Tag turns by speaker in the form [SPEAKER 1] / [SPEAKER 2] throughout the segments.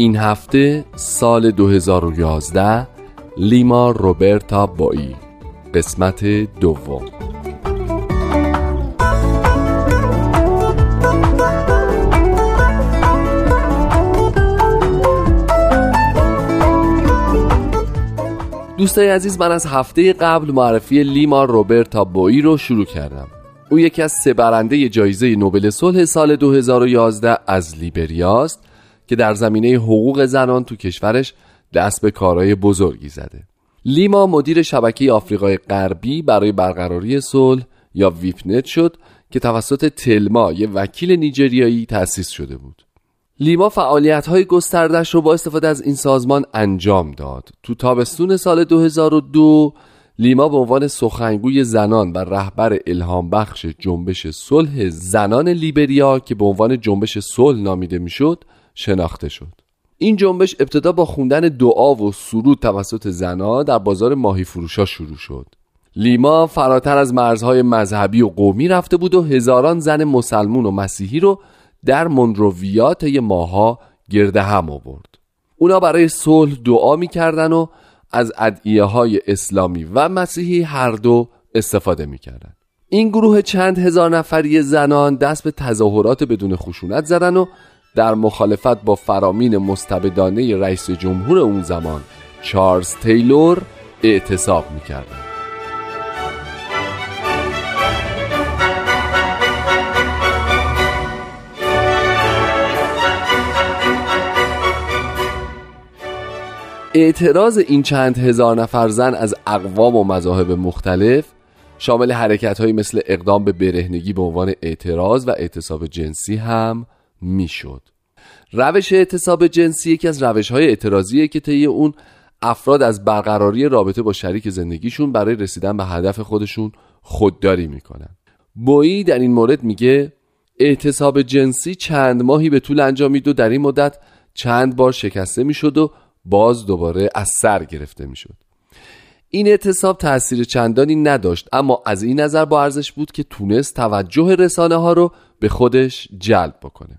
[SPEAKER 1] این هفته سال 2011 لیما روبرتا بایی قسمت دوم. دوستای عزیز من از هفته قبل معرفی لیما روبرتا بویی رو شروع کردم. او یکی از سه برنده جایزه نوبل صلح سال 2011 از لیبریاست. که در زمینه حقوق زنان تو کشورش دست به کارهای بزرگی زده. لیما مدیر شبکه آفریقای غربی برای برقراری صلح یا ویپنت شد که توسط تلما یه وکیل نیجریایی تأسیس شده بود. لیما فعالیت های گستردش رو با استفاده از این سازمان انجام داد. تو تابستون سال 2002 لیما به عنوان سخنگوی زنان و رهبر الهام بخش جنبش صلح زنان لیبریا که به عنوان جنبش صلح نامیده می‌شد شناخته شد. این جنبش ابتدا با خوندن دعا و سرود توسط زنها در بازار ماهی فروشا شروع شد. لیما فراتر از مرزهای مذهبی و قومی رفته بود و هزاران زن مسلمون و مسیحی رو در منرویات یه ماها گرده هم آورد. اونا برای صلح دعا می‌کردن و از ادعیه های اسلامی و مسیحی هر دو استفاده می‌کردن. این گروه چند هزار نفری زنان دست به تظاهرات بدون خشونت زدن و در مخالفت با فرامین مستبدانه رئیس جمهور اون زمان چارلز تیلور اعتصاب می‌کردند اعتراض این چند هزار نفر زن از اقوام و مذاهب مختلف شامل حرکت مثل اقدام به برهنگی به عنوان اعتراض و اعتصاب جنسی هم می‌شد. روش اعتصاب جنسی یکی از روش های اعتراضیه که طی اون افراد از برقراری رابطه با شریک زندگیشون برای رسیدن به هدف خودشون خودداری می‌کنن. بویی در این مورد میگه اعتصاب جنسی چند ماهی به طول انجامید و در این مدت چند بار شکسته می‌شد و باز دوباره از سر گرفته می‌شد. این اعتصاب تاثیر چندانی نداشت اما از این نظر با ارزش بود که تونست توجه رسانه ها رو به خودش جلب بکنه.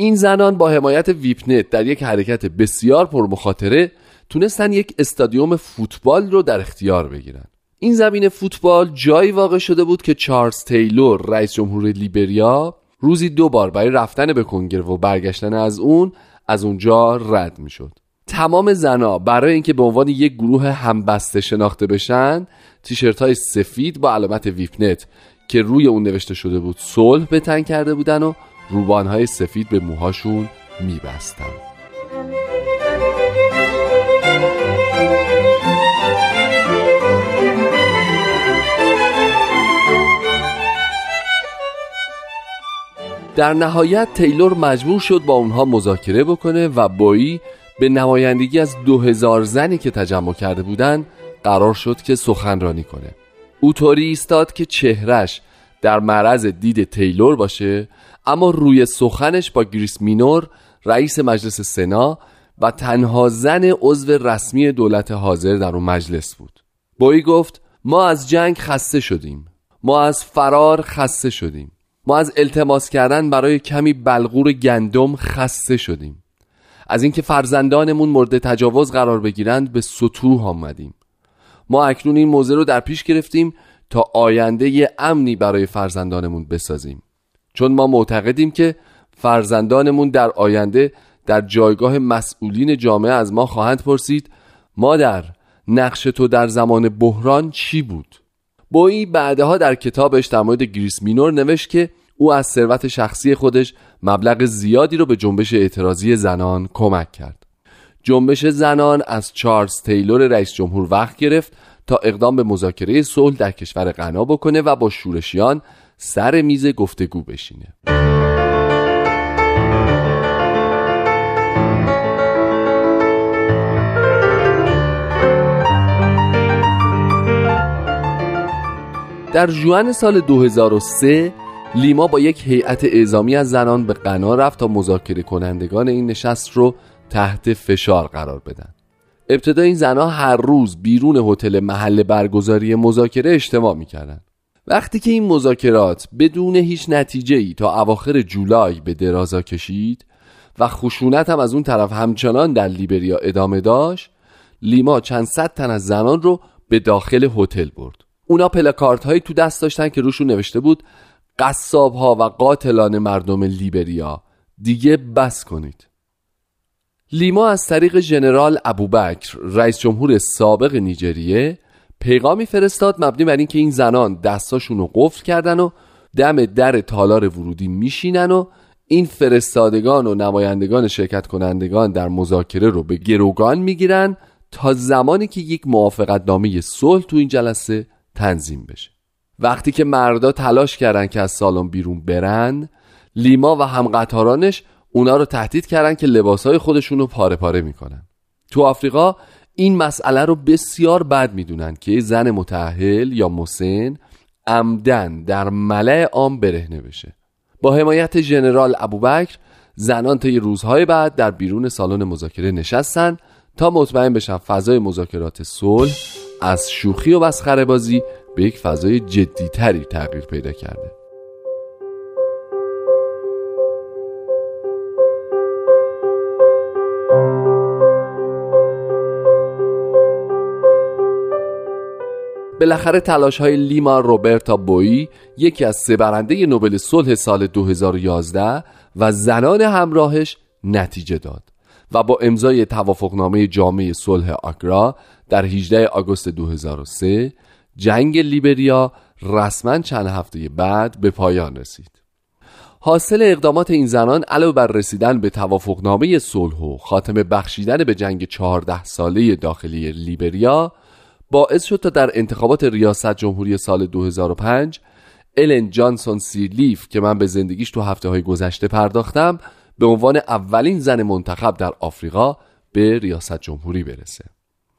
[SPEAKER 1] این زنان با حمایت ویپنت در یک حرکت بسیار پرمخاطره تونستن یک استادیوم فوتبال رو در اختیار بگیرن. این زمین فوتبال جایی واقع شده بود که چارلز تیلور رئیس جمهور لیبریا روزی دو بار برای رفتن به کنگره و برگشتن از اون از اونجا رد می‌شد. تمام زنا برای اینکه به عنوان یک گروه همبسته شناخته بشن تیشرت های سفید با علامت ویپنت که روی اون نوشته شده بود صلح به تن کرده بودن و روبانهای سفید به موهاشون میبستن. در نهایت تیلور مجبور شد با اونها مذاکره بکنه و بویی به نمایندگی از دو هزار زنی که تجمع کرده بودن قرار شد که سخنرانی کنه. او طوری ایستاد که چهرش در معرض دید تیلور باشه اما روی سخنش با گریس مینور رئیس مجلس سنا و تنها زن عضو رسمی دولت حاضر در اون مجلس بود. بویی گفت ما از جنگ خسته شدیم. ما از فرار خسته شدیم. ما از التماس کردن برای کمی بلغور گندم خسته شدیم. از اینکه فرزندانمون مورد تجاوز قرار بگیرند به سطوح آمدیم. ما اکنون این موضع رو در پیش گرفتیم تا آینده امنی برای فرزندانمون بسازیم. چون ما معتقدیم که فرزندانمون در آینده در جایگاه مسئولین جامعه از ما خواهند پرسید مادر نقش تو در زمان بحران چی بود؟ بویی بعدها در کتابش در مورد گریس مینور نوشت که او از ثروت شخصی خودش مبلغ زیادی رو به جنبش اعتراضی زنان کمک کرد جنبش زنان از چارلز تیلور رئیس جمهور وقت گرفت تا اقدام به مذاکره صلح در کشور غنا بکنه و با شورشیان سر میز گفتگو بشینه. در جوان سال 2003 لیما با یک هیئت اعزامی از زنان به غنا رفت تا مذاکره کنندگان این نشست رو تحت فشار قرار بدن. ابتدا این زنها هر روز بیرون هتل محل برگزاری مذاکره اجتماع می‌کردند وقتی که این مذاکرات بدون هیچ نتیجه ای تا اواخر جولای به درازا کشید و خشونت هم از اون طرف همچنان در لیبریا ادامه داشت لیما چند صد تن از زنان رو به داخل هتل برد. اونا پلاکارت هایی تو دست داشتن که روشون نوشته بود قصاب ها و قاتلان مردم لیبریا دیگه بس کنید. لیما از طریق ژنرال ابوبکر رئیس جمهور سابق نیجریه پیغامی فرستاد مبنی بر اینکه این زنان دستاشون رو قفل کردن و دم در تالار ورودی میشینن و این فرستادگان و نمایندگان شرکت کنندگان در مذاکره رو به گروگان می‌گیرن تا زمانی که یک موافقت نامه صلح تو این جلسه تنظیم بشه. وقتی که مردا تلاش کردن که از سالن بیرون برن لیما و همقطارانش اونا رو تهدید کردن که لباسهای خودشون رو پاره پاره می‌کنن. تو آفریقا این مسئله رو بسیار بد می‌دونن که زن متعهل یا مسن عمدن در ملع عام برهنه بشه. با حمایت ژنرال ابوبکر زنان طی روزهای بعد در بیرون سالن مذاکره نشستن تا مطمئن بشن فضای مذاکرات صلح از شوخی و مسخره بازی به یک فضای جدیتری تغییر پیدا کرده. بالاخره تلاش های لیما روبرتا بویی یکی از سه برنده نوبل صلح سال 2011 و زنان همراهش نتیجه داد و با امضای توافقنامه جامعه صلح آگرا در 18 آگوست 2003 جنگ لیبریا رسما چند هفته بعد به پایان رسید. حاصل اقدامات این زنان علاوه بر رسیدن به توافقنامه صلح و خاتمه بخشیدن به جنگ 14 ساله داخلی لیبریا باعث شد تا در انتخابات ریاست جمهوری سال 2005 الن جانسون سیرلیف که من به زندگیش تو هفته های گذشته پرداختم به عنوان اولین زن منتخب در آفریقا به ریاست جمهوری برسه.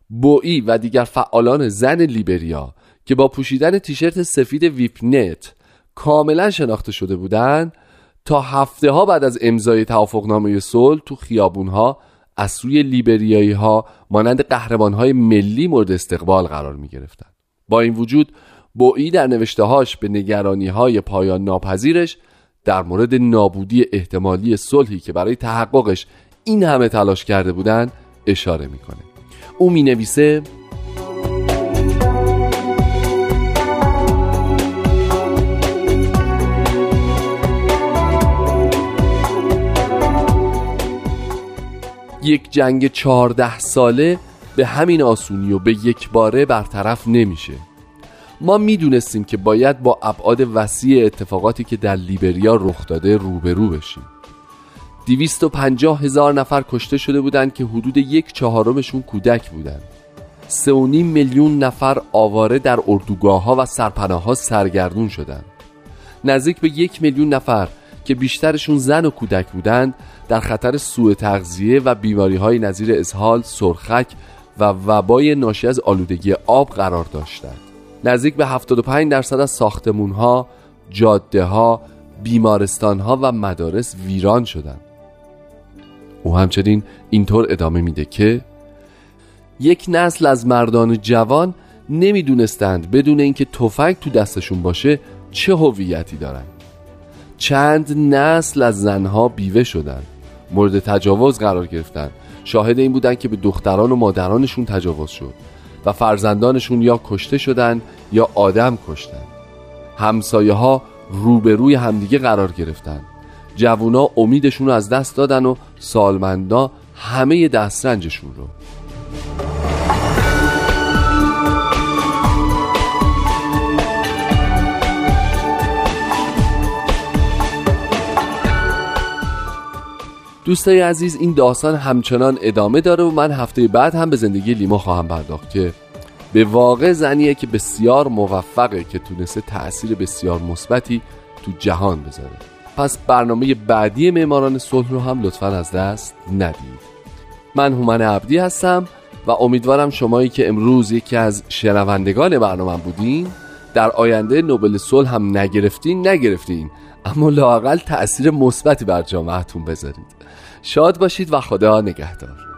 [SPEAKER 1] بوئی و دیگر فعالان زن لیبریا که با پوشیدن تیشرت سفید ویپنت کاملا شناخته شده بودند تا هفته ها بعد از امضای توافقنامه صلح تو خیابون ها از سوی لیبریایی ها مانند قهرمان های ملی مورد استقبال قرار می گرفتن. با این وجود بوئی در نوشتههاش به نگرانی های پایان ناپذیرش در مورد نابودی احتمالی صلحی که برای تحققش این همه تلاش کرده بودند اشاره می‌کنه او می نویسه یک جنگ چهارده ساله به همین آسونی و به یک باره برطرف نمیشه. ما می‌دونستیم که باید با ابعاد وسیع اتفاقاتی که در لیبریا رخ داده روبرو بشیم. پنجاه هزار نفر کشته شده بودند که حدود یک چهارمشون کودک بودند. سه و نیم میلیون نفر آواره در اردوگاه ها و سرپناه ها سرگردون شدند. نزدیک به یک میلیون نفر که بیشترشون زن و کودک بودند در خطر سوء تغذیه و بیماری های نظیر اسهال، سرخک و وبای ناشی از آلودگی آب قرار داشتند. نزدیک به 75 درصد از ساختمون ها، جاده ها، بیمارستان ها و مدارس ویران شدند. او همچنین اینطور ادامه میده که یک نسل از مردان جوان نمی‌دونستند بدون اینکه تفنگ تو دستشون باشه چه هویتی دارند چند نسل از زنها بیوه شدند مورد تجاوز قرار گرفتن. شاهد این بودن که به دختران و مادرانشون تجاوز شد و فرزندانشون یا کشته شدن یا آدم کشتن. همسایه ها روبروی همدیگه قرار گرفتن. جوونا امیدشون رو از دست دادن و سالمندا همه دسترنجشون رو. دوستای عزیز این داستان همچنان ادامه داره و من هفته بعد هم به زندگی لیما خواهم پرداخت که به واقع زنیه که بسیار موفقه که تونسته تاثیر بسیار مثبتی تو جهان بذاره. پس برنامه بعدی معماران صلح رو هم لطفا از دست ندید. من هومن عبدی هستم و امیدوارم شمایی که امروز یکی از شنوندگان برنامه بودین در آینده نوبل صلح هم نگرفتین نگرفتین. اما لاقل تأثیر مثبتی بر جامعتون بذارید. شاد باشید و خدا نگهدار.